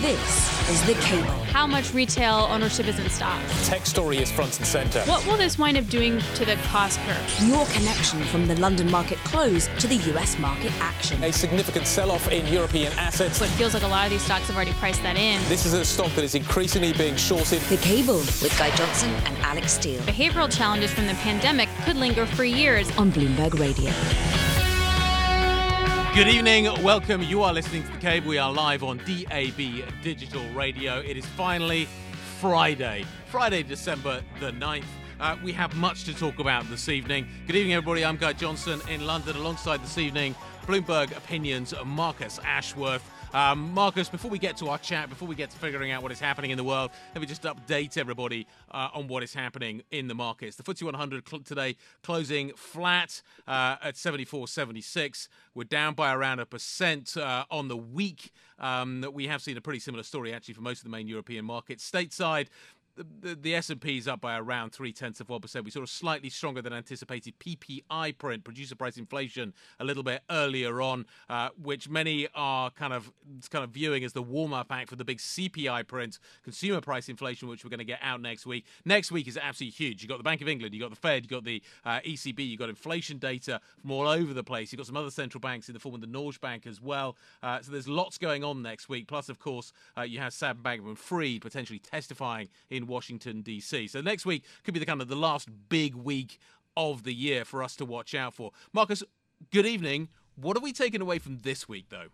This is The Cable. How much retail ownership is in stock? Tech story is front and centre. What will this wind up doing to the cost curve? Your connection from the London market close to the US market action. A significant sell off in European assets. So it feels like a lot of these stocks have already priced that in. This is a stock that is increasingly being shorted. The Cable with Guy Johnson and Alex Steel Behavioral challenges from the pandemic could linger for years. on Bloomberg Radio. Good evening, welcome. You are listening to The Cable. We are live on DAB Digital Radio. It is finally Friday, Friday, December the 9th. Uh, we have much to talk about this evening. Good evening, everybody. I'm Guy Johnson in London, alongside this evening, Bloomberg Opinions, Marcus Ashworth. Um, Marcus, before we get to our chat, before we get to figuring out what is happening in the world, let me just update everybody uh, on what is happening in the markets. The FTSE 100 cl- today closing flat uh, at 74.76. We're down by around a percent uh, on the week. Um, we have seen a pretty similar story actually for most of the main European markets. Stateside, the, the S&P is up by around three tenths of one percent. We saw a slightly stronger than anticipated PPI print, producer price inflation, a little bit earlier on, uh, which many are kind of kind of viewing as the warm up act for the big CPI print, consumer price inflation, which we're going to get out next week. Next week is absolutely huge. You have got the Bank of England, you have got the Fed, you have got the uh, ECB, you have got inflation data from all over the place. You have got some other central banks in the form of the Norges Bank as well. Uh, so there's lots going on next week. Plus, of course, uh, you have Sam Bankman-Fried potentially testifying in Washington D.C. So next week could be the kind of the last big week of the year for us to watch out for. Marcus, good evening. What are we taking away from this week, though?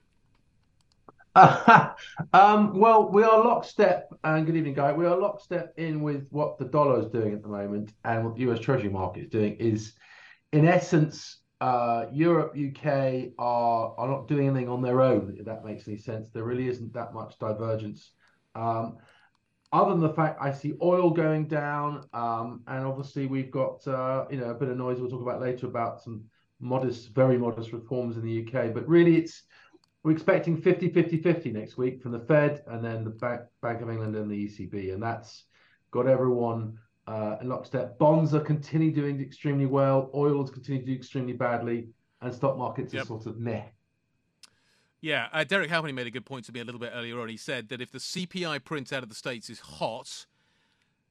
um, well, we are lockstep, and good evening, Guy. We are lockstep in with what the dollar is doing at the moment, and what the US Treasury market is doing. Is in essence, uh, Europe, UK are are not doing anything on their own. If that makes any sense, there really isn't that much divergence. Um, other than the fact I see oil going down, um, and obviously we've got uh, you know a bit of noise we'll talk about later about some modest, very modest reforms in the UK. But really, it's we're expecting 50 50 50 next week from the Fed and then the Bank, Bank of England and the ECB. And that's got everyone uh, in lockstep. Bonds are continue doing extremely well, oil is continuing to do extremely badly, and stock markets Yep. are sort of meh. Yeah, uh, Derek Halpenny made a good point to me a little bit earlier on. He said that if the CPI print out of the states is hot,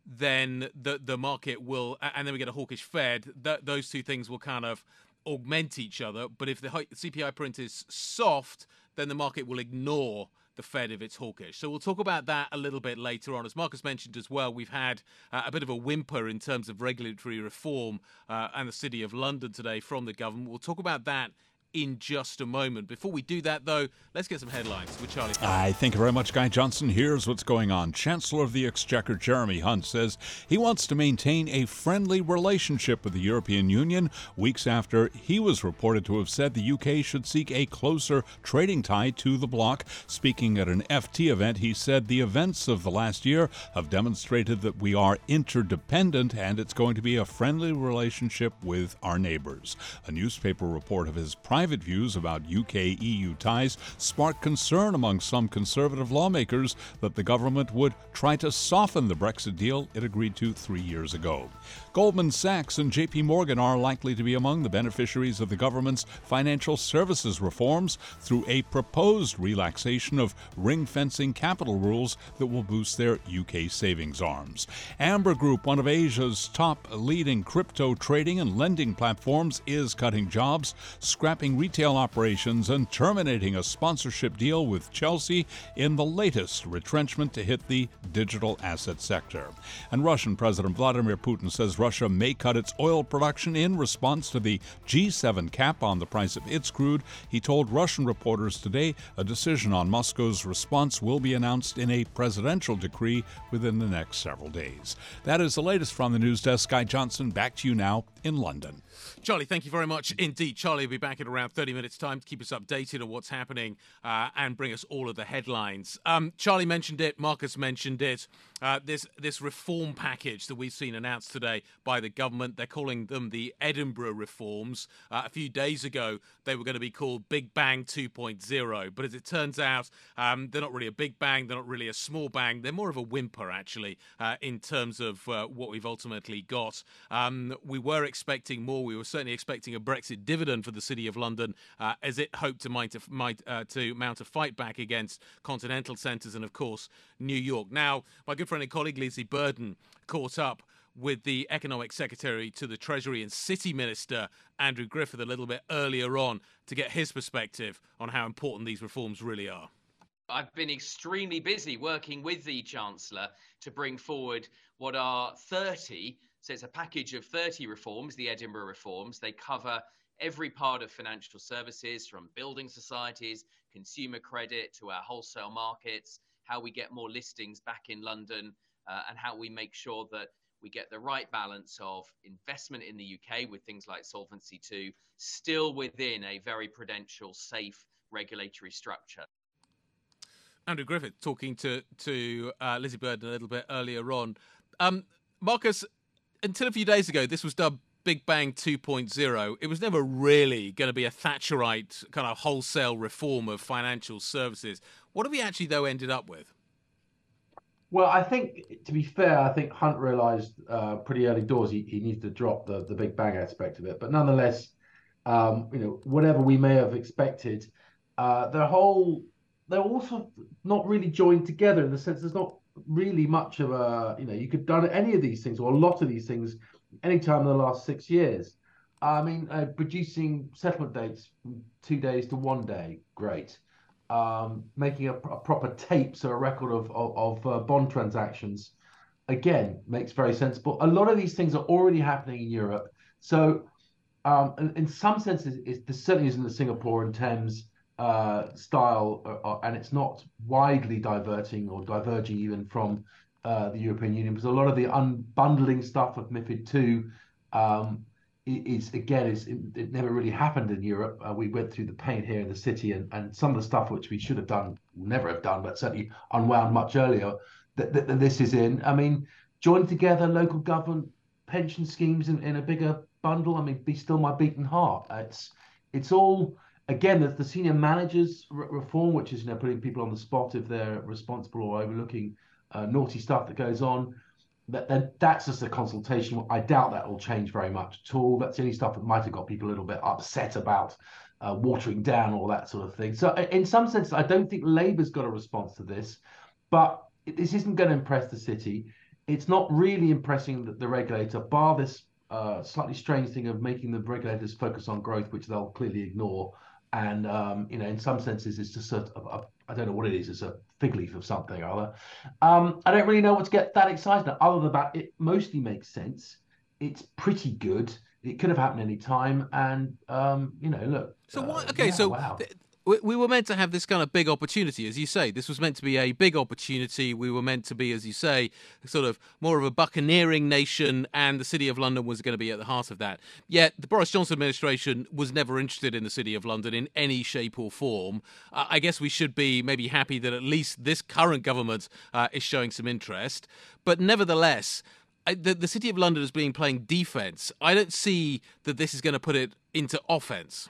then the the market will, and then we get a hawkish Fed. Th- those two things will kind of augment each other. But if the CPI print is soft, then the market will ignore the Fed if it's hawkish. So we'll talk about that a little bit later on. As Marcus mentioned as well, we've had uh, a bit of a whimper in terms of regulatory reform uh, and the City of London today from the government. We'll talk about that in just a moment. Before we do that, though, let's get some headlines with Charlie. I thank you very much, Guy Johnson. Here's what's going on. Chancellor of the Exchequer Jeremy Hunt says he wants to maintain a friendly relationship with the European Union weeks after he was reported to have said the UK should seek a closer trading tie to the bloc. Speaking at an FT event, he said the events of the last year have demonstrated that we are interdependent and it's going to be a friendly relationship with our neighbors. A newspaper report of his private views about UK EU ties sparked concern among some conservative lawmakers that the government would try to soften the Brexit deal it agreed to three years ago. Goldman Sachs and JP Morgan are likely to be among the beneficiaries of the government's financial services reforms through a proposed relaxation of ring fencing capital rules that will boost their UK savings arms. Amber Group, one of Asia's top leading crypto trading and lending platforms, is cutting jobs, scrapping retail operations, and terminating a sponsorship deal with Chelsea in the latest retrenchment to hit the digital asset sector. And Russian President Vladimir Putin says Russia may cut its oil production in response to the G7 cap on the price of its crude. He told Russian reporters today a decision on Moscow's response will be announced in a presidential decree within the next several days. That is the latest from the news desk. Guy Johnson, back to you now in London. Charlie, thank you very much indeed. Charlie will be back in around 30 minutes' time to keep us updated on what's happening uh, and bring us all of the headlines. Um, Charlie mentioned it, Marcus mentioned it. Uh, this this reform package that we've seen announced today by the government, they're calling them the Edinburgh reforms. Uh, a few days ago, they were going to be called Big Bang 2.0, but as it turns out, um, they're not really a big bang, they're not really a small bang, they're more of a whimper actually uh, in terms of uh, what we've ultimately got. Um, we were expecting more. We were certainly expecting a Brexit dividend for the City of London uh, as it hoped to, might, uh, to mount a fight back against continental centres and, of course, New York. Now, my good friend and colleague Lizzie Burden caught up with the Economic Secretary to the Treasury and City Minister Andrew Griffith a little bit earlier on to get his perspective on how important these reforms really are. I've been extremely busy working with the Chancellor to bring forward what are 30, so it's a package of 30 reforms, the Edinburgh reforms. They cover every part of financial services from building societies, consumer credit to our wholesale markets, how we get more listings back in London, uh, and how we make sure that we get the right balance of investment in the UK with things like Solvency II, still within a very prudential, safe regulatory structure. Andrew Griffith talking to to uh, Lizzie Bird a little bit earlier on. Um, Marcus, until a few days ago, this was dubbed Big Bang 2.0. It was never really going to be a Thatcherite kind of wholesale reform of financial services. What have we actually, though, ended up with? Well, I think to be fair, I think Hunt realised uh, pretty early doors he, he needs to drop the the Big Bang aspect of it. But nonetheless, um, you know, whatever we may have expected, uh, the whole they're also not really joined together in the sense there's not really much of a you know you could done any of these things or a lot of these things anytime in the last six years. I mean, uh, producing settlement dates from two days to one day, great um, making a, a, proper tape, so a record of of, of uh, bond transactions, again makes very sensible. A lot of these things are already happening in Europe, so um, in, in, some senses, this certainly isn't the Singapore on Thames uh, style, uh, uh, and it's not widely diverting or diverging even from uh, the European Union, because a lot of the unbundling stuff of MiFID two. Um, is again is it, it, never really happened in Europe. Uh, we went through the pain here in the city, and, and some of the stuff which we should have done, never have done, but certainly unwound much earlier. That, that, that this is in. I mean, join together local government pension schemes in, in a bigger bundle. I mean, be still my beating heart. It's it's all again the, the senior managers re- reform, which is you know putting people on the spot if they're responsible or overlooking uh, naughty stuff that goes on that, that that's just a consultation. I doubt that will change very much at all. That's the only stuff that might have got people a little bit upset about uh, watering down all that sort of thing. So in some sense, I don't think Labour's got a response to this, but this isn't going to impress the city. It's not really impressing the, the regulator, bar this uh, slightly strange thing of making the regulators focus on growth, which they'll clearly ignore. And um, you know, in some senses, it's just I don't know what it is. It's a fig leaf of something or other. Um, I don't really know what to get that excited at, other than that it mostly makes sense. It's pretty good. It could have happened any time, and um, you know, look. So uh, what? Okay, yeah, so wow we were meant to have this kind of big opportunity, as you say. This was meant to be a big opportunity. We were meant to be, as you say, sort of more of a buccaneering nation, and the City of London was going to be at the heart of that. Yet the Boris Johnson administration was never interested in the City of London in any shape or form. I guess we should be maybe happy that at least this current government uh, is showing some interest. But nevertheless, the, the City of London has been playing defence. I don't see that this is going to put it into offence.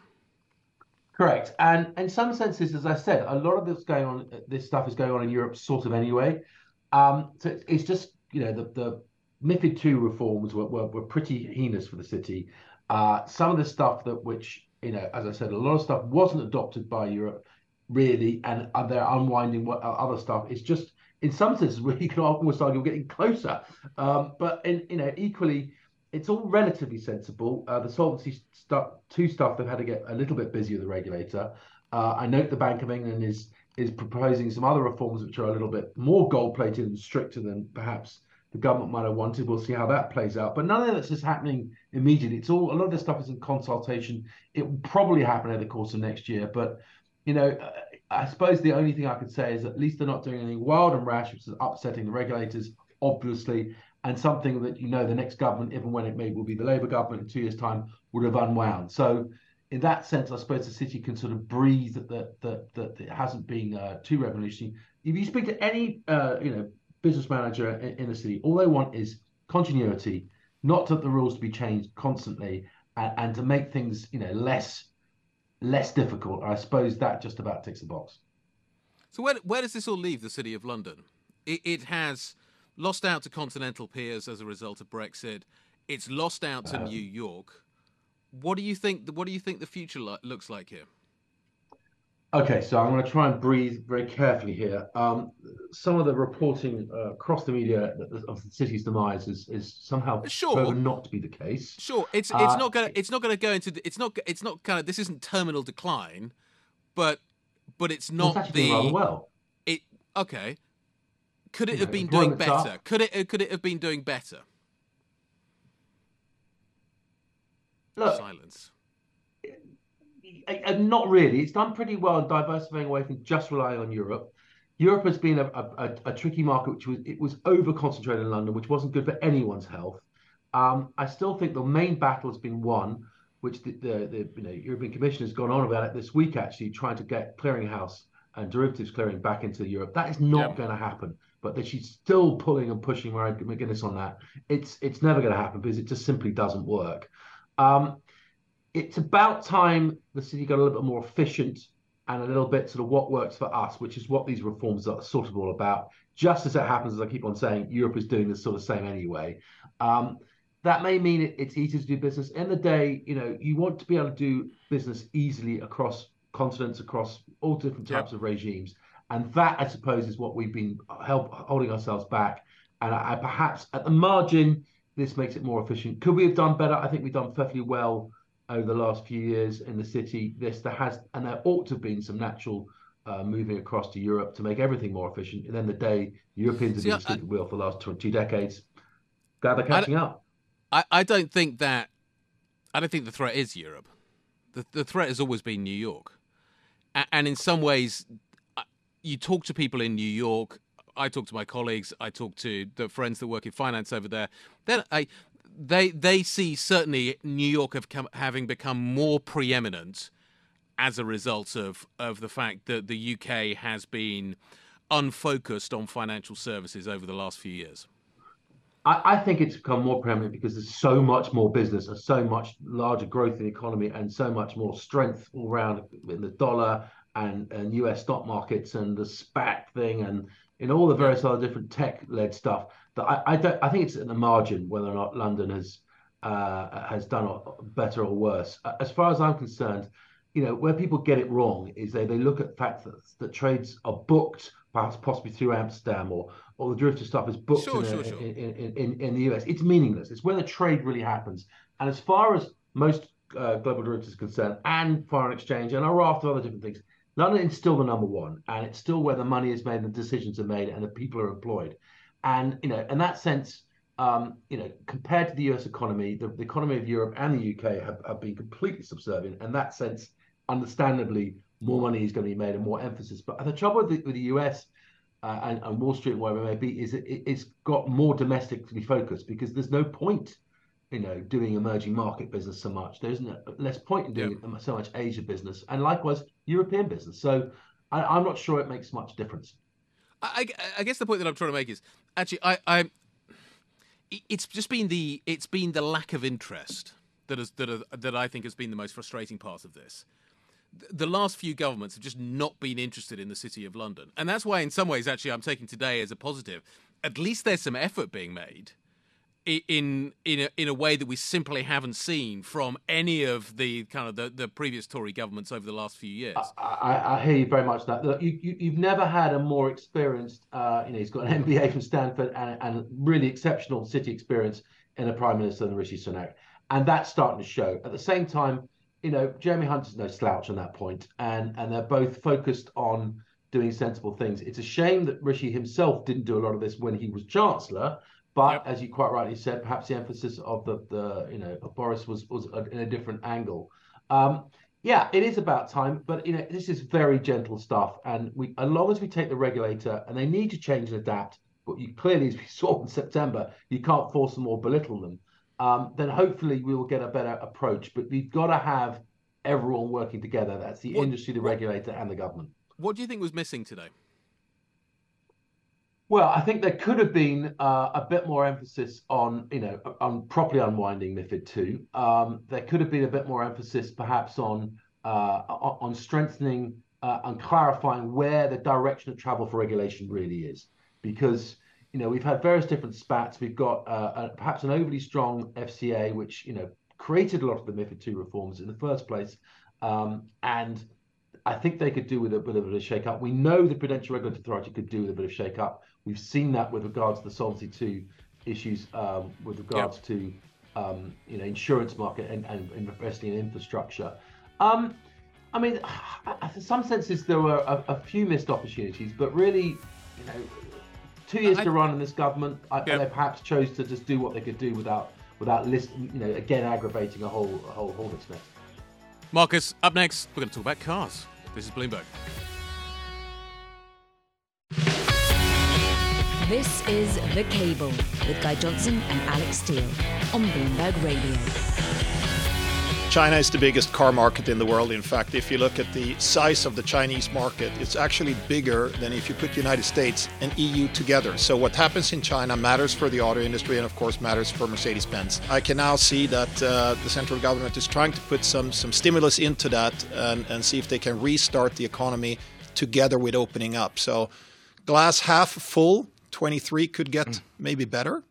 Correct, and in some senses, as I said, a lot of this going on, this stuff is going on in Europe, sort of anyway. Um, so it's just you know the the MiFID two reforms were, were, were pretty heinous for the city. Uh, some of the stuff that which you know, as I said, a lot of stuff wasn't adopted by Europe really, and they're unwinding what other stuff. It's just in some senses you can almost argue we're getting closer, um, but in you know equally it's all relatively sensible. Uh, the Solvency stuff, two stuff, they've had to get a little bit busy with the regulator. Uh, I note the Bank of England is is proposing some other reforms which are a little bit more gold plated and stricter than perhaps the government might have wanted. We'll see how that plays out. But none of that's just happening immediately. It's all a lot of this stuff is in consultation. It will probably happen over the course of next year. But you know, I suppose the only thing I could say is at least they're not doing anything wild and rash, which is upsetting the regulators, obviously, and something that you know the next government, even when it may will be the Labour government in two years' time, would have unwound. So, in that sense, I suppose the city can sort of breathe that that that, that it hasn't been uh, too revolutionary. If you speak to any uh, you know business manager in, in the city, all they want is continuity, not that the rules to be changed constantly, and, and to make things you know less less difficult. I suppose that just about ticks the box. So where where does this all leave the city of London? It, it has lost out to continental peers as a result of Brexit. It's lost out to uh, New York. What do you think? What do you think the future lo- looks like here? Okay, so I'm going to try and breathe very carefully here. Um, some of the reporting uh, across the media of the city's demise is, is somehow Sure. proven not to be the case. Sure, it's it's Uh, not gonna it's not gonna go into the, it's not it's not kind of this isn't terminal decline, but but it's Well, not it's the well. it okay. Could it You have know, been doing better? up. Could it could it have been doing better? Look, Silence. Uh, uh, not really. It's done pretty well in diversifying away from just relying on Europe. Europe has been a, a, a, tricky market, which was it was over concentrated in London, which wasn't good for anyone's health. Um, I still think the main battle has been won, which the, the, the you know, European Commission has gone on about it this week, actually trying to get clearinghouse and derivatives clearing back into Europe. That is not going to happen. But that she's still pulling and pushing Mairead McGuinness on that. It's it's never going to happen because it just simply doesn't work. Um, it's about time the city got a little bit more efficient and a little bit sort of what works for us, which is what these reforms are sort of all about. Just as it happens, as I keep on saying, Europe is doing this sort of same anyway. Um, that may mean it, it's easier to do business. In the day, you know, you want to be able to do business easily across continents, across all different Yep. types of regimes, and that, I suppose, is what we've been help holding ourselves back. And I, I perhaps at the margin, this makes it more efficient. Could we have done better? I think we've done perfectly well over the last few years in the city. This there has and there ought to have been some natural uh, moving across to Europe to make everything more efficient. And then the day Europeans have been I- asleep at the wheel for the last two, two decades, glad they're catching up. I, I don't think that I don't think the threat is Europe. The the threat has always been New York, and in some ways, I- you talk to people in New York. I talk to my colleagues. I talk to the friends that work in finance over there. Then I, they they see certainly New York have come, having become more preeminent as a result of of the fact that the UK has been unfocused on financial services over the last few years. I, I think it's become more preeminent because there's so much more business and so much larger growth in the economy and so much more strength all around in the dollar and, and US stock markets and the SPAC thing and in all the various other different tech-led stuff that I, I don't I think it's at the margin whether or not London has uh, has done better or worse. As far as I'm concerned, you know, where people get it wrong is they, they look at the fact that, that trades are booked, perhaps possibly through Amsterdam or or the derivative stuff is booked Sure, in, sure, a- sure. in, in, in, in the US. It's meaningless. It's where the trade really happens. And as far as most uh, global derivatives are concerned, and foreign exchange, and a raft of other different things, London is still the number one, and it's still where the money is made, and the decisions are made, and the people are employed. And you know, in that sense, um, you know, compared to the US economy, the, the economy of Europe and the UK have, have been completely subservient. In that sense, understandably, more money is going to be made and more emphasis. But the trouble with the, with the US uh, and, and Wall Street and wherever it may be is it, it's got more domestically focused because there's no point, you know, doing emerging market business so much. There's no, less point in doing so much Asia business and likewise European business. So I, I'm not sure it makes much difference. I, I- guess the point that I'm trying to make is actually I, I it's just been the it's been the lack of interest that has that are, that I think has been the most frustrating part of this. The- last few governments have just not been interested in the city of London, and that's why, in some ways, actually, I'm taking today as a positive. At least there's some effort being made in in a, in a way that we simply haven't seen from any of the kind of the, the previous Tory governments over the last few years. I, I hear you very much. That Look, you, you you've never had a more experienced. Uh, you know, he's got an MBA from Stanford and and really exceptional city experience in a prime minister than Rishi Sunak, and that's starting to show. At the same time, you know, Jeremy Hunt no slouch on that point, and and they're both focused on doing sensible things. It's a shame that Rishi himself didn't do a lot of this when he was chancellor. But Yep. as you quite rightly said, perhaps the emphasis of the, the you know of Boris was was in a different angle. Um, yeah, it is about time, but you know this is very gentle stuff, and we as long as we take the regulator, and they need to change and adapt. But you clearly, as we saw in September, you can't force them or belittle them. Um, then hopefully we will get a better approach. But we've got to have everyone working together. That's the What- industry, the regulator, and the government. what do you think was missing today? Well, I think there could have been uh, a bit more emphasis on, you know, on properly unwinding MiFID two. Um, there could have been a bit more emphasis, perhaps, on uh, on strengthening uh, and clarifying where the direction of travel for regulation really is, because you know we've had various different spats. We've got uh, uh, perhaps an overly strong FCA, which you know created a lot of the MiFID II reforms in the first place. Um, and I think they could do with a, with a bit of a shake up. We know the Prudential Regulatory Authority could do with a bit of shake up. We've seen that with regards to the Solvency II issues, um, with regards yep. to um, you know insurance market and, and investing in infrastructure. Um, I mean, in some senses there were a, a, few missed opportunities, but really, you know, two years I, to run in this government, I, yep. they perhaps chose to just do what they could do without without list, you know, again aggravating a whole a whole hornet's nest. Marcus, up next, we're going to talk about cars. This is Bloomberg. This is The Cable with Guy Johnson and Alex Steel on Bloomberg Radio. China is the biggest car market in the world. In fact, if you look at the size of the Chinese market, it's actually bigger than if you put United States and EU together. So what happens in China matters for the auto industry and of course matters for Mercedes-Benz. I can now see that uh, the central government is trying to put some some stimulus into that and, and see if they can restart the economy together with opening up. So glass half full, 23 could get mm. maybe better.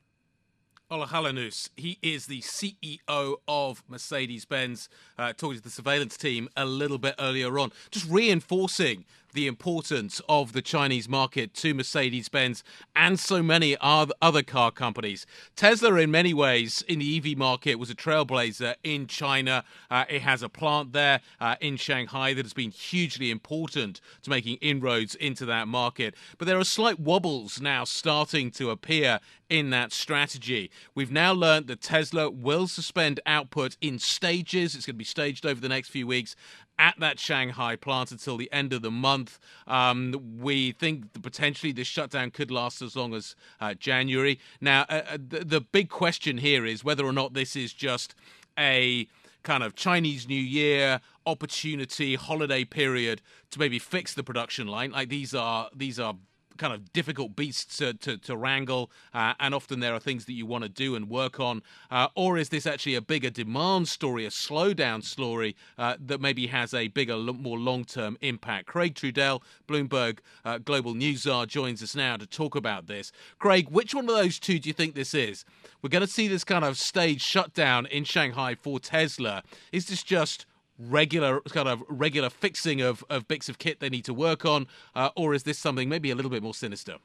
Ola Källenius, he is the CEO of Mercedes Benz, uh, talking to the surveillance team a little bit earlier on, just reinforcing the importance of the Chinese market to Mercedes Benz and so many other car companies. Tesla, in many ways, in the EV market, was a trailblazer in China. Uh, it has a plant there uh, in Shanghai that has been hugely important to making inroads into that market. But there are slight wobbles now starting to appear in that strategy. We've now learned that Tesla will suspend output in stages. It's going to be staged over the next few weeks at that Shanghai plant until the end of the month. Um, we think potentially this shutdown could last as long as uh, January. Now, uh, uh, the, the big question here is whether or not this is just a kind of Chinese New Year opportunity holiday period to maybe fix the production line. Like these are these are kind of difficult beasts to, to, to wrangle, uh, and often there are things that you want to do and work on? Uh, or is this actually a bigger demand story, a slowdown story uh, that maybe has a bigger, more long term impact? Craig Trudell, Bloomberg uh, Global News Czar, joins us now to talk about this. Craig, which one of those two do you think this is? We're going to see this kind of stage shutdown in Shanghai for Tesla. Is this just regular kind of regular fixing of, of bits of kit they need to work on, uh, or is this something maybe a little bit more sinister?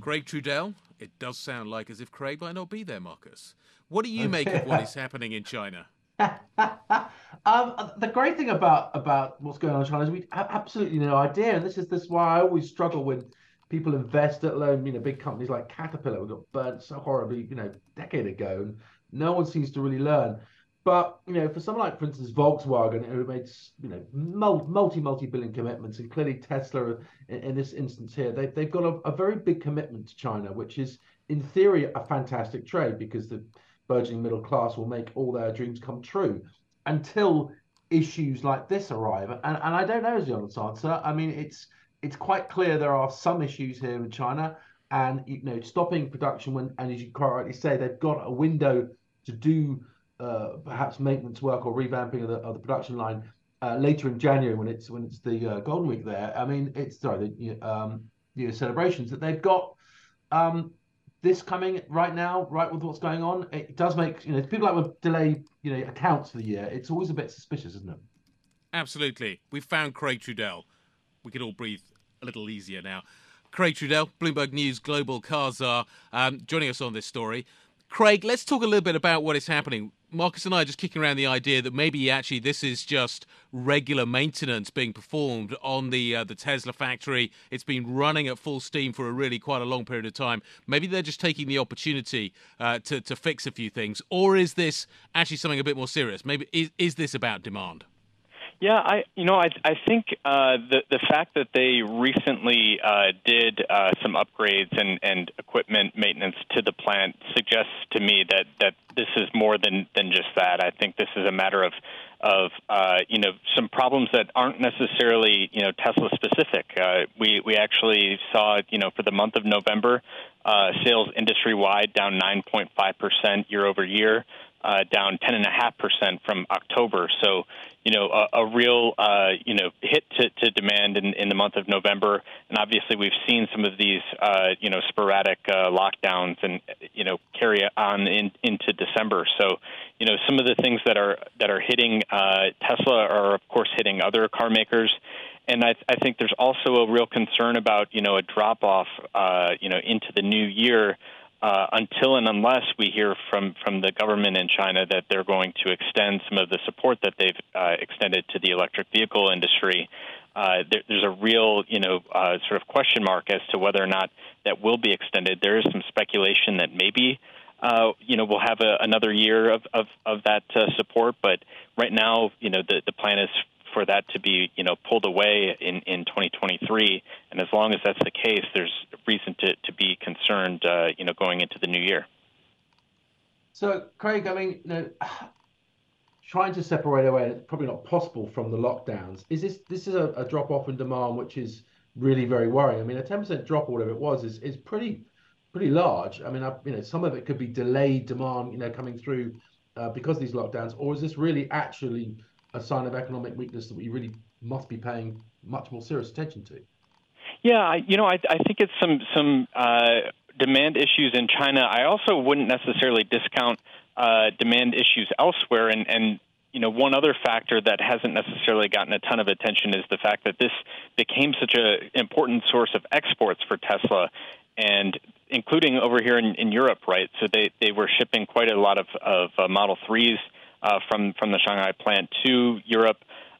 Craig Trudell, it does sound like as if Craig might not be there, Marcus. What do you make of what is happening in China? um, the great thing about about what's going on in China is we have absolutely no idea, and this is this why I always struggle with people invest, let alone you know big companies like Caterpillar who got burnt so horribly you know a decade ago, and no one seems to really learn. But you know, for someone like, for instance, Volkswagen, who made you know multi multi billion commitments, and clearly Tesla, in, in this instance here, they they've got a, a, very big commitment to China, which is in theory a fantastic trade because the burgeoning middle class will make all their dreams come true. Until issues like this arrive, and and I don't know is the honest answer. I mean, it's it's quite clear there are some issues here in China, and you know, stopping production when, and as you quite rightly say, they've got a window to do uh, perhaps maintenance work or revamping of the, of the production line uh, later in January when it's when it's the uh, Golden Week there. I mean, it's sorry the um, you know, celebrations that they've got. Um, this coming right now, right with what's going on, it does make you know people like with delay you know accounts for the year. It's always a bit suspicious, isn't it? Absolutely. We found Craig Trudell. We could all breathe a little easier now. Craig Trudell, Bloomberg News Global Car Czar, um, joining us on this story. Craig, let's talk a little bit about what is happening. Marcus and I are just kicking around the idea that maybe actually this is just regular maintenance being performed on the uh, the Tesla factory. It's been running at full steam for a really quite a long period of time. Maybe they're just taking the opportunity uh, to to fix a few things, or is this actually something a bit more serious? Maybe is is this about demand? Yeah, I you know I I think uh, the the fact that they recently uh, did uh, some upgrades and, and equipment maintenance to the plant suggests to me that that this is more than than just that. I think this is a matter of of uh, you know some problems that aren't necessarily you know Tesla specific. Uh, we we actually saw you know for the month of November, uh, sales industry wide down 9.5 percent year over year. Uh, down 10.5% from October. So, you know, a, a real, uh, you know, hit to, to demand in, in the month of November. And obviously, we've seen some of these, uh, you know, sporadic uh, lockdowns and, you know, carry on in, into December. So, you know, some of the things that are that are hitting uh, Tesla are, of course, hitting other car makers. And I, I think there's also a real concern about, you know, a drop off, uh, you know, into the new year uh, until and unless we hear from, from the government in China that they're going to extend some of the support that they've uh, extended to the electric vehicle industry, uh, there, there's a real, you know, uh, sort of question mark as to whether or not that will be extended. There is some speculation that maybe, uh, you know, we'll have a, another year of, of, of that uh, support, but right now, you know, the, the plan is for that to be you know pulled away in, in 2023. And as long as that's the case, there's reason to, to be concerned uh, you know going into the new year. So Craig, I mean, you know, trying to separate away, it's probably not possible from the lockdowns. Is this this is a, a drop off in demand which is really very worrying? I mean, a 10% drop or whatever it was is is pretty pretty large. I mean, I, you know, some of it could be delayed demand, you know, coming through uh, because of these lockdowns, or is this really actually a sign of economic weakness that we really must be paying much more serious attention to? Yeah, you know, I, I think it's some some uh, demand issues in China. I also wouldn't necessarily discount uh, demand issues elsewhere, and and you know, one other factor that hasn't necessarily gotten a ton of attention is the fact that this became such an important source of exports for Tesla, and including over here in, in Europe, right? So they, they were shipping quite a lot of, of uh, Model 3s uh, from from the Shanghai plant to Europe.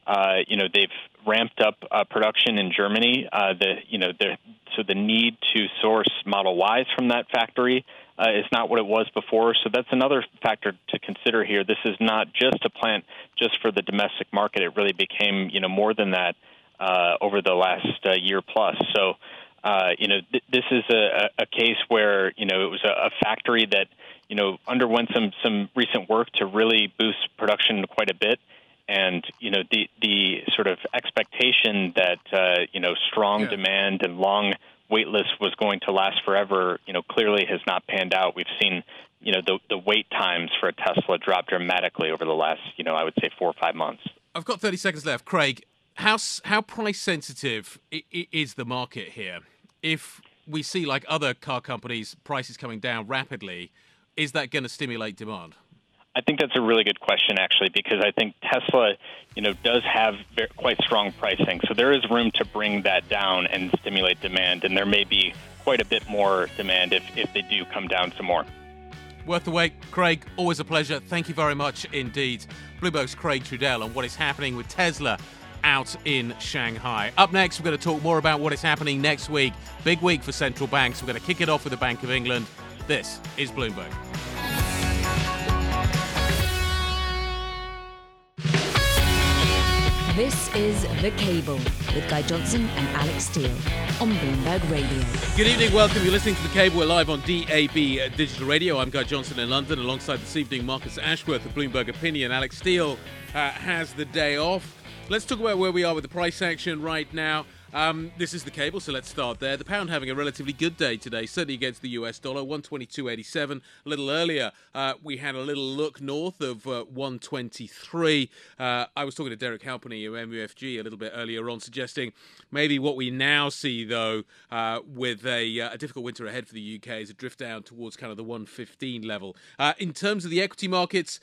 Uh, you know, they've ramped up uh, production in Germany. Uh, the you know the so the need to source Model Ys from that factory uh, is not what it was before. So that's another factor to consider here. This is not just a plant just for the domestic market. It really became you know more than that uh, over the last uh, year plus. So. Uh, you know, th- this is a, a case where you know it was a, a factory that you know, underwent some some recent work to really boost production quite a bit. And you know, the the sort of expectation that uh, you know strong yeah. demand and long wait list was going to last forever, you know, clearly has not panned out. We've seen you know the the wait times for a Tesla drop dramatically over the last you know I would say four or five months. I've got 30 seconds left, Craig. How how price sensitive is the market here? If we see like other car companies prices coming down rapidly, is that going to stimulate demand? I think that's a really good question, actually, because I think Tesla, you know, does have very, quite strong pricing. So there is room to bring that down and stimulate demand, and there may be quite a bit more demand if, if they do come down some more. Worth the wait. Craig, always a pleasure. Thank you very much indeed. Bloomberg's Craig Trudell on what is happening with Tesla out in Shanghai. Up next, we're going to talk more about what is happening next week. Big week for central banks. We're going to kick it off with the Bank of England. This is Bloomberg. This is The Cable with Guy Johnson and Alex Steel on Bloomberg Radio. Good evening, welcome. You're listening to The Cable. We're live on DAB Digital Radio. I'm Guy Johnson in London, alongside this evening Marcus Ashworth of Bloomberg Opinion. Alex Steel uh, has the day off. Let's talk about where we are with the price action right now. Um, this is the cable, so let's start there. The pound having a relatively good day today, certainly against the US dollar, 122.87. A little earlier, uh, we had a little look north of uh, 123. Uh, I was talking to Derek Halpenny of MUFG a little bit earlier on, suggesting maybe what we now see, though, uh, with a, uh, a, difficult winter ahead for the UK, is a drift down towards kind of the 115 level. Uh, in terms of the equity markets,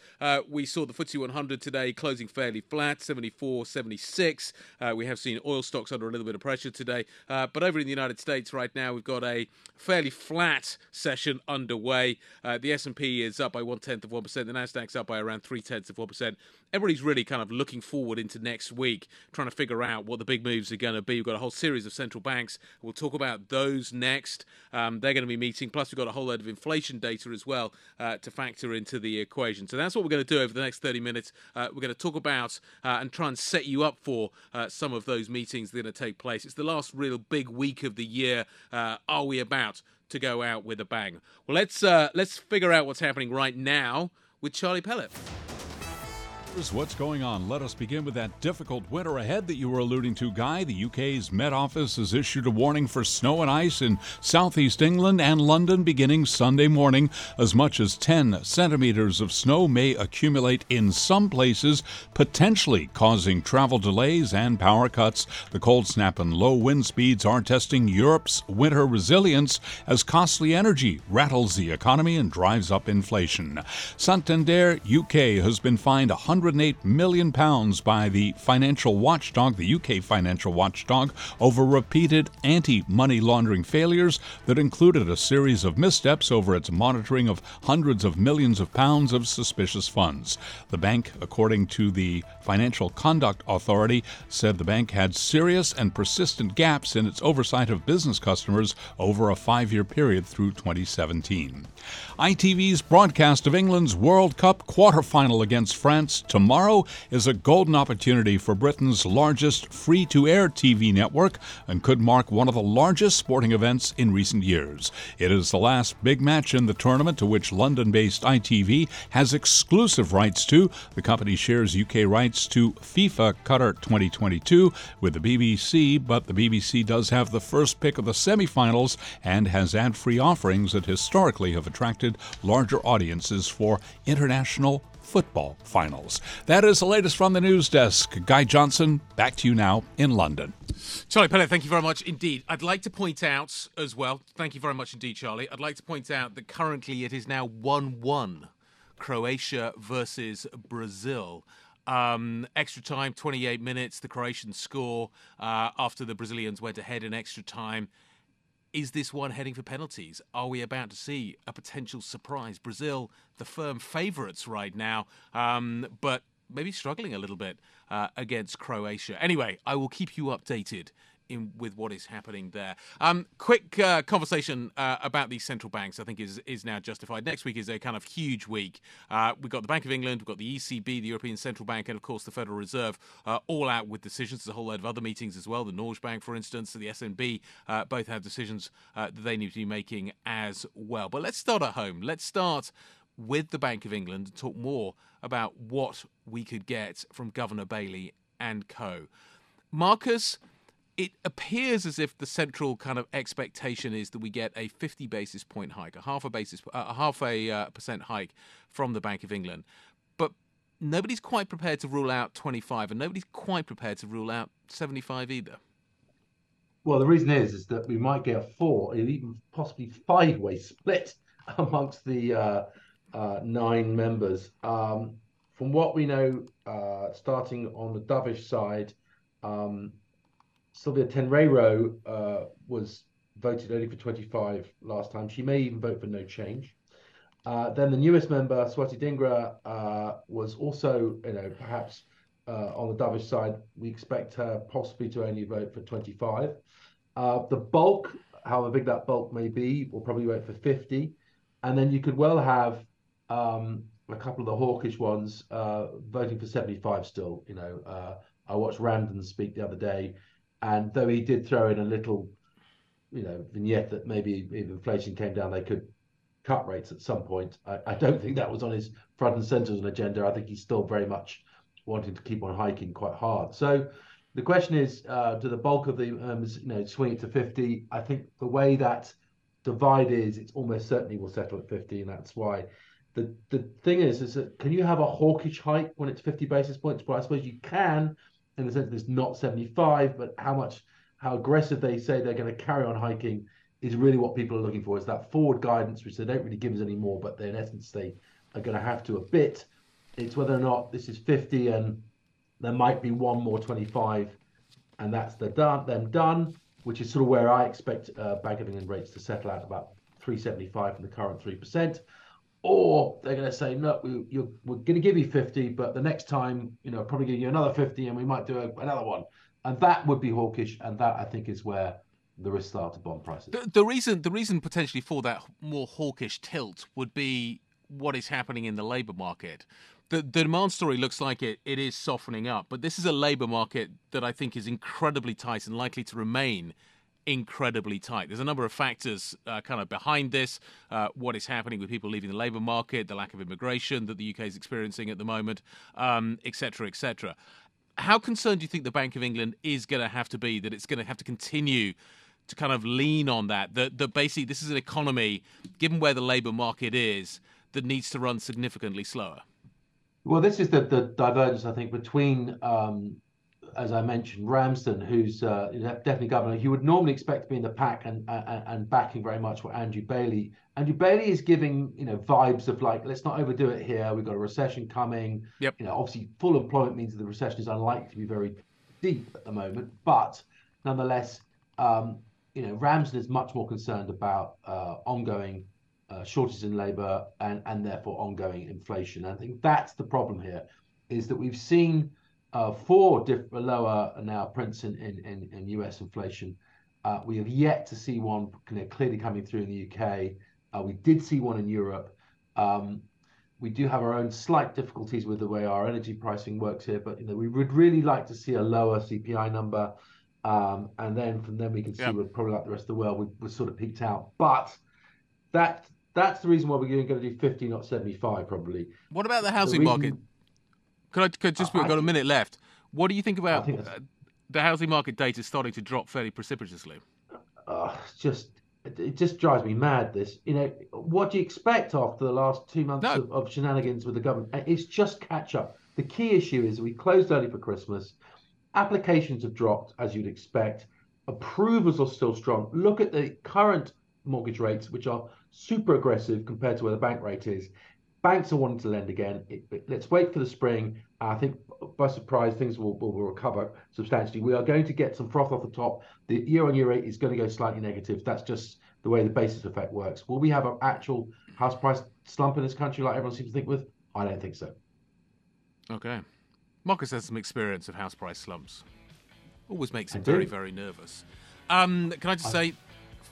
we saw the FTSE 100 today closing fairly flat, 74, 76. we have seen oil stocks under a little bit of pressure today. Uh, but over in the United States right now, we've got a fairly flat session underway. Uh, the S&P is up by one tenth of one percent. The Nasdaq's up by around three tenths of one percent. Everybody's really kind of looking forward into next week, trying to figure out what the big moves are going to be. We've got a whole series of central banks. We'll talk about those next. Um, they're going to be meeting. Plus, we've got a whole load of inflation data as well uh, to factor into the equation. So that's what we're going to do over the next 30 minutes. Uh, we're going to talk about uh, and try and set you up for uh, some of those meetings that are going to take place place. It's the last real big week of the year. Uh, are we about to go out with a bang? Well, let's uh, let's figure out what's happening right now with Charlie Pellet. Here's what's going on. Let us begin with that difficult winter ahead that you were alluding to, Guy. The UK's Met Office has issued a warning for snow and ice in southeast England and London beginning Sunday morning. As much as 10 centimeters of snow may accumulate in some places, potentially causing travel delays and power cuts. The cold snap and low wind speeds are testing Europe's winter resilience as costly energy rattles the economy and drives up inflation. Santander UK has been fined 100 108 million pounds by the financial watchdog, the UK financial watchdog, over repeated anti-money laundering failures that included a series of missteps over its monitoring of hundreds of millions of pounds of suspicious funds. The bank, according to the Financial Conduct Authority, said the bank had serious and persistent gaps in its oversight of business customers over a 5-year period through 2017. ITV's broadcast of England's World Cup quarter-final against France tomorrow is a golden opportunity for Britain's largest free to air TV network and could mark one of the largest sporting events in recent years. It is the last big match in the tournament to which London based ITV has exclusive rights to. The company shares UK rights to FIFA Qatar 2022 with the BBC, but the BBC does have the first pick of the semi-finals and has ad free offerings that historically have attracted larger audiences for international football finals. That is the latest from the news desk. Guy Johnson, back to you now in London. Charlie Pellet, thank you very much indeed. I'd like to point out as well, thank you very much indeed, Charlie. I'd like to point out that currently it is now 1 1 Croatia versus Brazil. Um, extra time, 28 minutes, the Croatians score uh, after the Brazilians went ahead in extra time. Is this one heading for penalties? Are we about to see a potential surprise? Brazil, the firm favourites right now, um, but maybe struggling a little bit uh, against Croatia. Anyway, I will keep you updated in with what is happening there. Um, quick uh, conversation uh, about these central banks, I think, is is now justified. Next week is a kind of huge week. Uh, we've got the Bank of England, we've got the ECB, the European Central Bank, and of course the Federal Reserve, uh, all out with decisions. There's a whole load of other meetings as well. The Norges Bank, for instance, the SNB, uh, both have decisions uh, that they need to be making as well. But let's start at home. Let's start with the Bank of England and talk more about what we could get from Governor Bailey and co. Marcus, it appears as if the central kind of expectation is that we get a 50 basis point hike, a half a basis, a half a uh, percent hike from the Bank of England, but nobody's quite prepared to rule out 25, and nobody's quite prepared to rule out 75 either. Well, the reason is is that we might get a four, even possibly five-way split amongst the uh, uh, nine members. Um, from what we know, uh, starting on the dovish side, um, Silvia Tenreyro uh, was voted only for 25 last time. She may even vote for no change. Uh, then the newest member, Swati Dhingra, uh, was also, you know, perhaps uh, on the dovish side. We expect her possibly to only vote for 25. Uh, the bulk, however big that bulk may be, will probably vote for 50. And then you could well have um, a couple of the hawkish ones uh, voting for 75 still. You know, I watched Ramsden speak the other day and though he did throw in a little, you know, vignette that maybe if inflation came down, they could cut rates at some point. I, I don't think that was on his front and center as an agenda. I think he's still very much wanting to keep on hiking quite hard. So the question is, uh, do the bulk of the um, you know swing it to 50? I think the way that divide is, it's almost certainly will settle at 50, and that's why. The the thing is, is that can you have a hawkish hike when it's 50 basis points? Well, I suppose you can in the sense that it's not 75, but how much, how aggressive they say they're going to carry on hiking is really what people are looking for. Is that forward guidance, which they don't really give us anymore, but they in essence they are going to have to a bit. It's whether or not this is 50 and there might be one more 25, and that's the done, them done, which is sort of where I expect uh, Bank of England rates to settle out about 375 from the current 3% or they're going to say no we, you're, we're going to give you 50 but the next time you know probably give you another 50 and we might do a, another one. And that would be hawkish and that i think is where the risk are to bond prices. The, the reason the reason potentially for that more hawkish tilt would be what is happening in the labor market. The, the demand story looks like it, it is softening up, but this is a labour market that I think is incredibly tight and likely to remain incredibly tight. There's a number of factors uh, kind of behind this. Uh, what is happening with people leaving the labour market, the lack of immigration that the UK is experiencing at the moment, etc., um, etc. Et How concerned do you think the Bank of England is going to have to be that it's going to have to continue to kind of lean on that? That, that basically this is an economy, given where the labour market is, that needs to run significantly slower. Well, this is the, the divergence, I think, between um, as I mentioned, Ramsden, who's uh, definitely governor, he would normally expect to be in the pack and, and and backing very much what Andrew Bailey. Andrew Bailey is giving you know vibes of like let's not overdo it here. We've got a recession coming. Yep. You know, obviously full employment means that the recession is unlikely to be very deep at the moment, but nonetheless, um, you know, Ramsden is much more concerned about uh, ongoing uh, shortages in labour and and therefore ongoing inflation. And I think that's the problem here, is that we've seen uh, four lower now prints in, in, in, in US inflation. Uh, we have yet to see one clearly coming through in the UK. Uh, we did see one in Europe. Um, we do have our own slight difficulties with the way our energy pricing works here, but you know we would really like to see a lower CPI number, um, and then from then we can see we're probably like the rest of the world. We, we're sort of peaked out, but that that's the reason why we're going to do 50, not 75, probably. What about the housing the reason, market? Could I could just we've got a minute left? What do you think about think uh, the housing market data starting to drop fairly precipitously? Uh, just it just drives me mad. This, you know, what do you expect after the last two months no. of, of, shenanigans with the government? Uh, it's just catch up. The key issue is we closed early for Christmas. Applications have dropped as you'd expect. Approvals are still strong. Look at the current mortgage rates, which are super aggressive compared to where the bank rate is banks are wanting to lend again. It, it, let's wait for the spring. I think by surprise, things will, will, will, recover substantially. We are going to get some froth off the top. The year on year rate is going to go slightly negative. That's just the way the basis effect works. Will we have an actual house price slump in this country like everyone seems to think with? I don't think so. Okay. Marcus has some experience of house price slumps. Always makes him very, very nervous. Um, can I just I... say,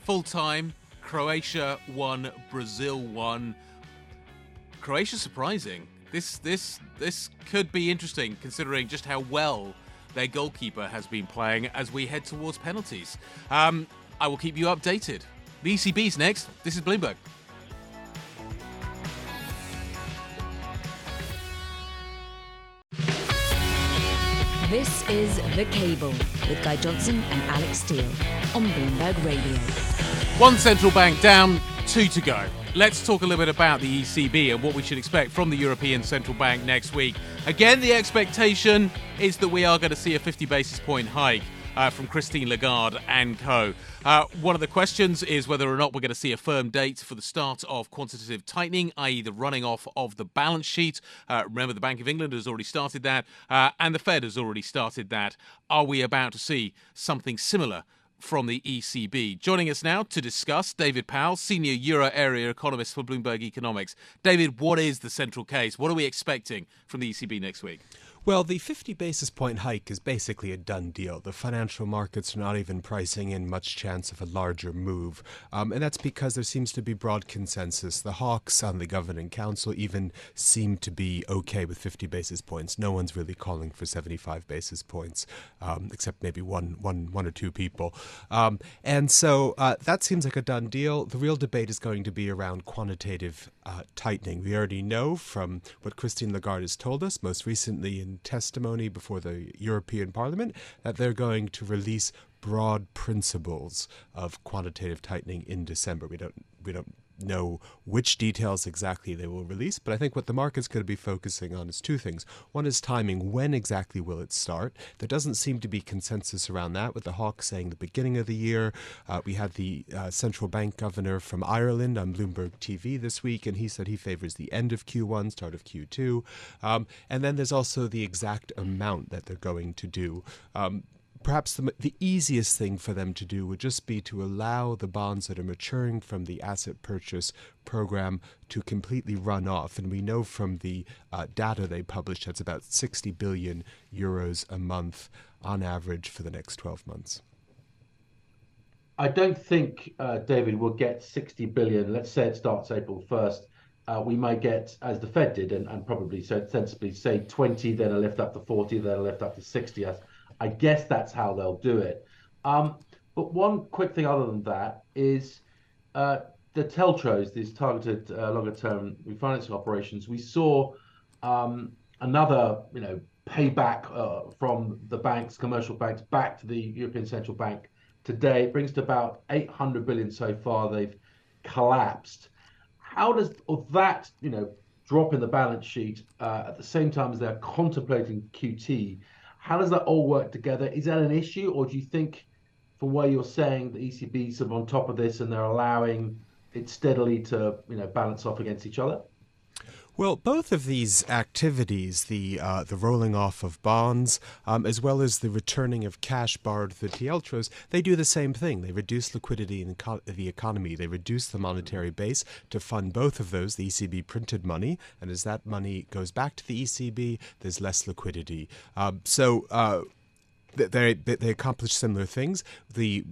full time, Croatia won, Brazil won. Croatia surprising. This this this could be interesting considering just how well their goalkeeper has been playing as we head towards penalties. Um, I will keep you updated. The ECB's next. This is Bloomberg. This is The Cable with Guy Johnson and Alex Steel on Bloomberg Radio. One central bank down, two to go. Let's talk a little bit about the ECB and what we should expect from the European Central Bank next week. Again, the expectation is that we are going to see a 50 basis point hike. Uh, from Christine Lagarde and co. Uh, one of the questions is whether or not we're going to see a firm date for the start of quantitative tightening, i.e., the running off of the balance sheet. Uh, remember, the Bank of England has already started that, uh, and the Fed has already started that. Are we about to see something similar from the ECB. Joining us now to discuss, David Powell, senior euro area economist for Bloomberg Economics. David, what is the central case? What are we expecting from the ECB next week? Well, the 50 basis point hike is basically a done deal. The financial markets are not even pricing in much chance of a larger move. Um, and that's because there seems to be broad consensus. The hawks on the governing council even seem to be okay with 50 basis points. No one's really calling for 75 basis points, um, except maybe one, one, one or two people. Um, and so uh, that seems like a done deal. The real debate is going to be around quantitative uh, tightening. We already know from what Christine Lagarde has told us, most recently in testimony before the European Parliament, that they're going to release broad principles of quantitative tightening in December. We don't we don't know which details exactly they will release, but I think what the market's going to be focusing on is two things. One is timing. When exactly will it start? There doesn't seem to be consensus around that, with the Hawks saying the beginning of the year. Uh, we had the uh, central bank governor from Ireland on Bloomberg TV this week, and he said he favors the end of Q1, start of Q2. Um, and then there's also the exact amount that they're going to do. Um, perhaps the, the easiest thing for them to do would just be to allow the bonds that are maturing from the asset purchase program to completely run off. And we know from the uh, data they published that's about 60 billion euros a month on average for the next 12 months. I don't think, uh, David, we'll get 60 billion. Let's say it starts April 1st. Uh, we might get, as the Fed did, and, and probably so sensibly, say 20, then a lift up to 40, then a lift up to 60. I guess that's how they'll do it. Um, But one quick thing other than that is uh, the TLTROs, these targeted uh, longer-term refinancing operations. We saw um, another, you know, payback uh, from the banks, commercial banks, back to the European Central Bank today. It brings to about 800 billion so far. They've collapsed. How does that, you know, drop in the balance sheet uh, at the same time as they're contemplating QT? How does that all work together? Is that an issue, or do you think, for where you're saying the ECB is on top of this and they're allowing it steadily to, you know, balance off against each other? Well, both of these activities, the uh, the rolling off of bonds, um, as well as the returning of cash borrowed through TLTROs, they do the same thing. They reduce liquidity in the economy. They reduce the monetary base to fund both of those. The ECB printed money, and as that money goes back to the ECB, there's less liquidity. Um, so. Uh, they, they accomplish similar things. The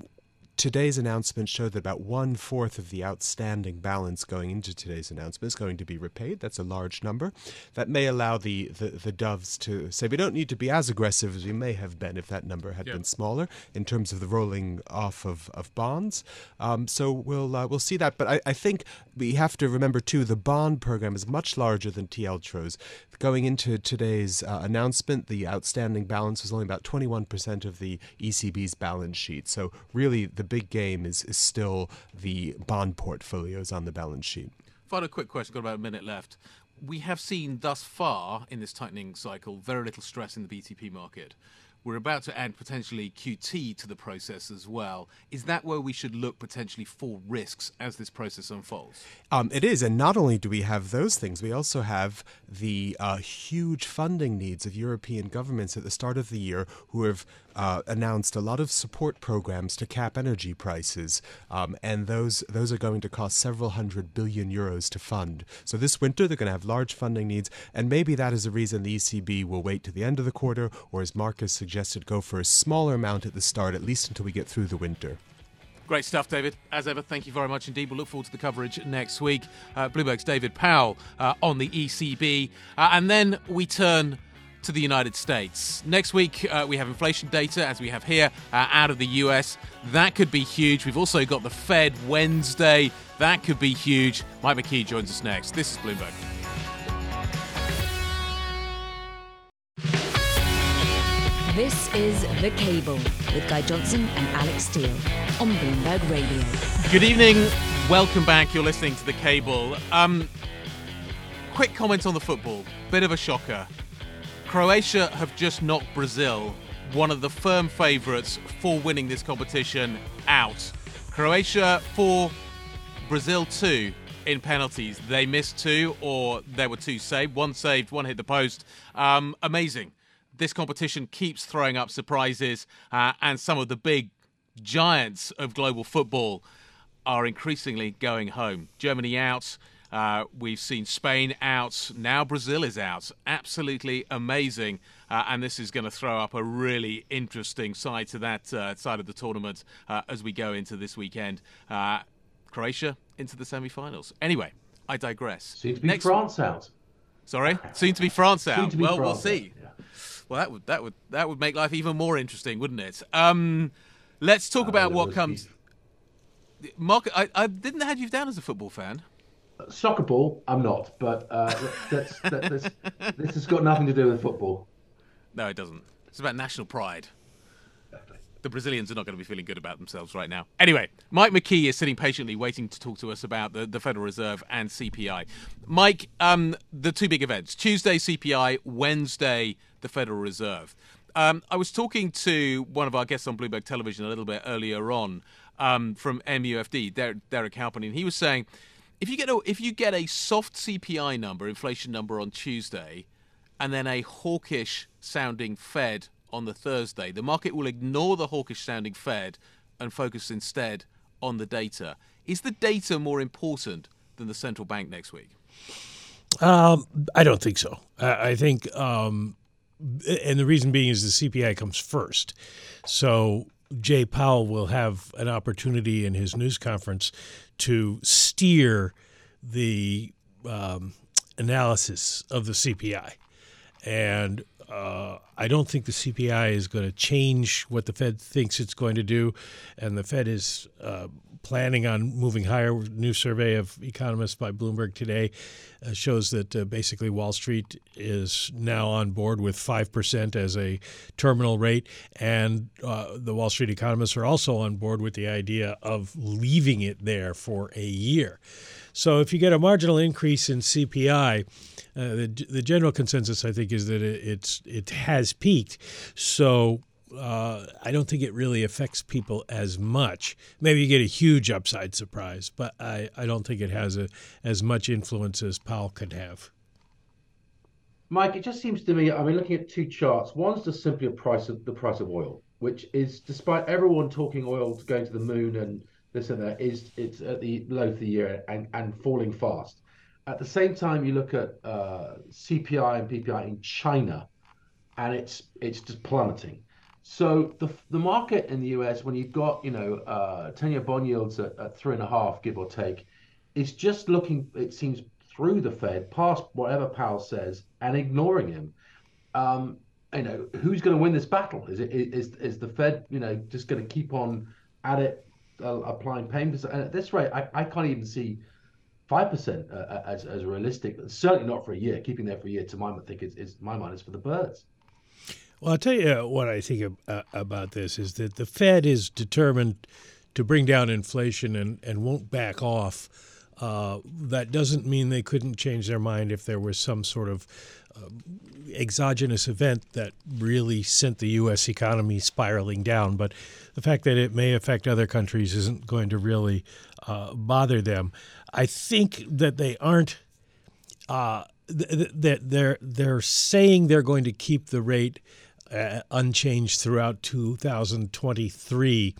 today's announcement showed that about one fourth of the outstanding balance going into today's announcement is going to be repaid. That's a large number. That may allow the, the, the doves to say we don't need to be as aggressive as we may have been if that number had been smaller in terms of the rolling off of, of bonds. Um, so we'll uh, we'll see that. But I, I think we have to remember too the bond program is much larger than TLTROs. Going into today's uh, announcement, the outstanding balance was only about 21% of the ECB's balance sheet. So really, the big game is, is still the bond portfolios on the balance sheet. Final quick question, got about a minute left. We have seen thus far in this tightening cycle very little stress in the BTP market. We're about to add potentially QT to the process as well. Is that where we should look potentially for risks as this process unfolds? Um, it is. And not only do we have those things, we also have the uh, huge funding needs of European governments at the start of the year who have uh, announced a lot of support programs to cap energy prices, um, and those those are going to cost several hundred billion euros to fund. So this winter they're going to have large funding needs, and maybe that is a reason the ECB will wait to the end of the quarter, or as Marcus suggested, go for a smaller amount at the start, at least until we get through the winter. Great stuff, David. As ever, thank you very much indeed. We'll look forward to the coverage next week. Uh, Bloomberg's David Powell uh, on the ECB. Uh, and then we turn to the United States. Next week, uh, we have inflation data, as we have here, uh, out of the US. That could be huge. We've also got the Fed Wednesday. That could be huge. Mike McKee joins us next. This is Bloomberg. This is The Cable with Guy Johnson and Alex Steel on Bloomberg Radio. Good evening. Welcome back. You're listening to The Cable. Um, quick comment on the football. Bit of a shocker. Croatia have just knocked Brazil, one of the firm favourites for winning this competition, out. Croatia 4, Brazil 2 in penalties. They missed two, or there were two saved. One saved, one hit the post. Um, amazing. This competition keeps throwing up surprises, uh, and some of the big giants of global football are increasingly going home. Germany out. Uh, we've seen Spain out. Now Brazil is out. Absolutely amazing. Uh, and this is going to throw up a really interesting side to that uh, side of the tournament uh, as we go into this weekend. Uh, Croatia into the semi finals. Anyway, I digress. Soon to be Next France out. Sorry? Soon to be France out. Be well, France we'll see. Yeah. Well, that would that would that would make life even more interesting, wouldn't it? Um, let's talk about what comes. Mark, I, I didn't have you down as a football fan. Soccer ball, I'm not, but uh, that's, that, this, has got nothing to do with football. No, it doesn't. It's about national pride. The Brazilians are not going to be feeling good about themselves right now. Anyway, Mike McKee is sitting patiently waiting to talk to us about the, the Federal Reserve and CPI. Mike, um, the two big events Tuesday, CPI, Wednesday, the Federal Reserve. Um, I was talking to one of our guests on Bloomberg Television a little bit earlier on um, from MUFG, Derek, Halpenny, and he was saying if you get a if you get a soft CPI number, inflation number on Tuesday, and then a hawkish sounding Fed on the Thursday, the market will ignore the hawkish sounding Fed and focus instead on the data. Is the data more important than the central bank next week? Um, I don't think so. I, I think, um, and the reason being is the CPI comes first. So Jay Powell will have an opportunity in his news conference to steer the um, analysis of the CPI. And uh, I don't think the CPI is going to change what the Fed thinks it's going to do, and the Fed is uh, planning on moving higher. New survey of economists by Bloomberg today uh, shows that uh, basically Wall Street is now on board with 5% as a terminal rate, and uh, the Wall Street economists are also on board with the idea of leaving it there for a year. So if you get a marginal increase in CPI, uh, the, the general consensus, I think, is that it, it's it has peaked. So uh, I don't think it really affects people as much. Maybe you get a huge upside surprise, but I, I don't think it has a, as much influence as Powell could have. Mike, it just seems to me. I mean, looking at two charts. One's just simply a price of the price of oil, which is, despite everyone talking oil going to the moon and this and that, is it's at the low for the year and and falling fast. At the same time, you look at uh, CPI and PPI in China, and it's it's just plummeting. So the the market in the US, when you've got you know uh, ten-year bond yields at, at three and a half, give or take, is just looking. It seems through the Fed, past whatever Powell says, and ignoring him. Um, you know, who's going to win this battle? Is it is is the Fed, you know, just going to keep on at it, uh, applying payments? And at this rate, I, I can't even see five percent uh, as as realistic. Certainly not for a year. Keeping there for a year, to my mind, I think is, is my mind is for the birds. Well, I'll tell you what I think uh, about this is that the Fed is determined to bring down inflation and, and won't back off. Uh, that doesn't mean they couldn't change their mind if there was some sort of uh, exogenous event that really sent the U.S. economy spiraling down. But the fact that it may affect other countries isn't going to really uh, bother them. I think that they aren't. Uh, they're they're saying they're going to keep the rate uh, unchanged throughout 2023.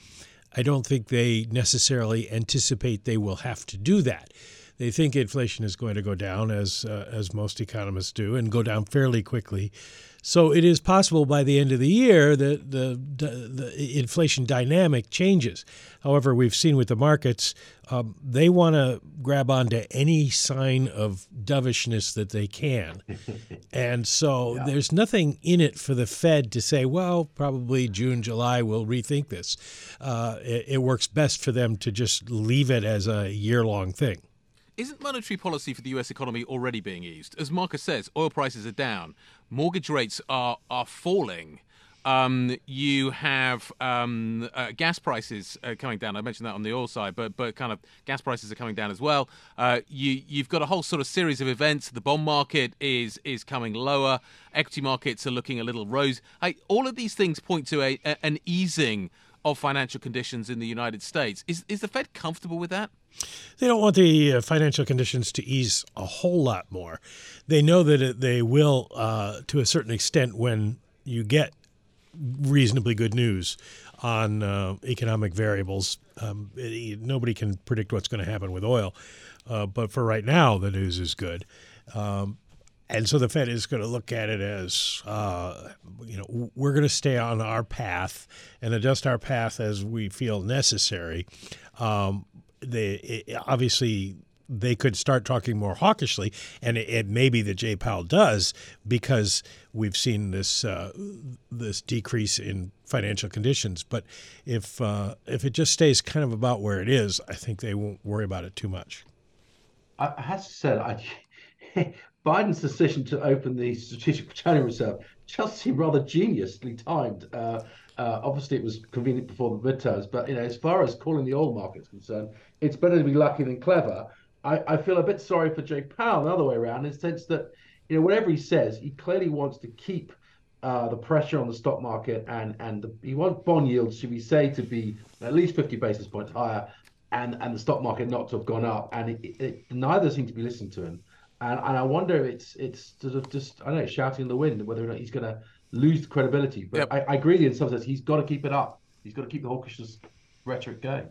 I don't think they necessarily anticipate they will have to do that. They think inflation is going to go down, as uh, as most economists do, and go down fairly quickly. So it is possible by the end of the year that the, the, the inflation dynamic changes. However, we've seen with the markets, um, they want to grab onto any sign of dovishness that they can. and so yeah. there's nothing in it for the Fed to say, well, probably June, July, we'll rethink this. Uh, it, it works best for them to just leave it as a year long thing. Isn't monetary policy for the US economy already being eased? As Marcus says, oil prices are down, mortgage rates are, are falling. Um, you have um, uh, gas prices uh, coming down. I mentioned that on the oil side, but but kind of gas prices are coming down as well. Uh, you you've got a whole sort of series of events. The bond market is is coming lower. Equity markets are looking a little rose. I, all of these things point to a, a, an easing of financial conditions in the United States. Is is the Fed comfortable with that? They don't want the uh, financial conditions to ease a whole lot more. They know that they will, uh, to a certain extent, when you get reasonably good news on uh, economic variables. Um, it, nobody can predict what's going to happen with oil, uh, but for right now, the news is good. Um, and so the Fed is going to look at it as, uh, you know, we're going to stay on our path and adjust our path as we feel necessary. Um, they it, obviously they could start talking more hawkishly, and it, it may be that Jay Powell does because we've seen this uh, this decrease in financial conditions. But if uh, if it just stays kind of about where it is, I think they won't worry about it too much. I have to say, I, Biden's decision to open the Strategic Petroleum Reserve just seemed rather geniusly timed. Uh, uh, obviously, it was convenient before the midterms, but you know, as far as calling the oil market is concerned, it's better to be lucky than clever. I, I feel a bit sorry for Jay Powell the other way around, in the sense that you know whatever he says, he clearly wants to keep uh, the pressure on the stock market, and and the, he wants bond yields, should we say, to be at least 50 basis points higher, and and the stock market not to have gone up, and it, it, neither seem to be listening to him. And, and I wonder if it's it's sort of just I don't know shouting in the wind whether or not he's going to lose credibility. But yep. I, I, agree in some sense. He's got to keep it up. He's got to keep the hawkishness rhetoric going.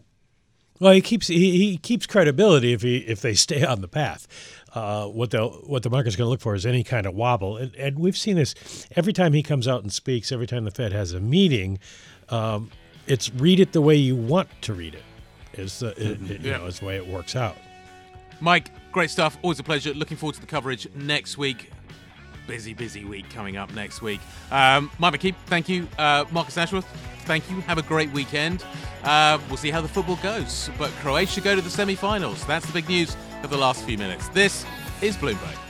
Well, he keeps he, he keeps credibility if he if they stay on the path. Uh, what the what the market's going to look for is any kind of wobble, and, and, we've seen this every time he comes out and speaks. Every time the Fed has a meeting, um, it's read it the way you want to read it. Is the it, it, you yeah. know is the way it works out. Mike, great stuff. Always a pleasure. Looking forward to the coverage next week. busy, busy week coming up next week. Um, Mike thank you. Uh, Marcus Ashworth, thank you. Have a great weekend. Uh, we'll see how the football goes. But Croatia go to the semi finals. That's the big news of the last few minutes. This is Bloomberg.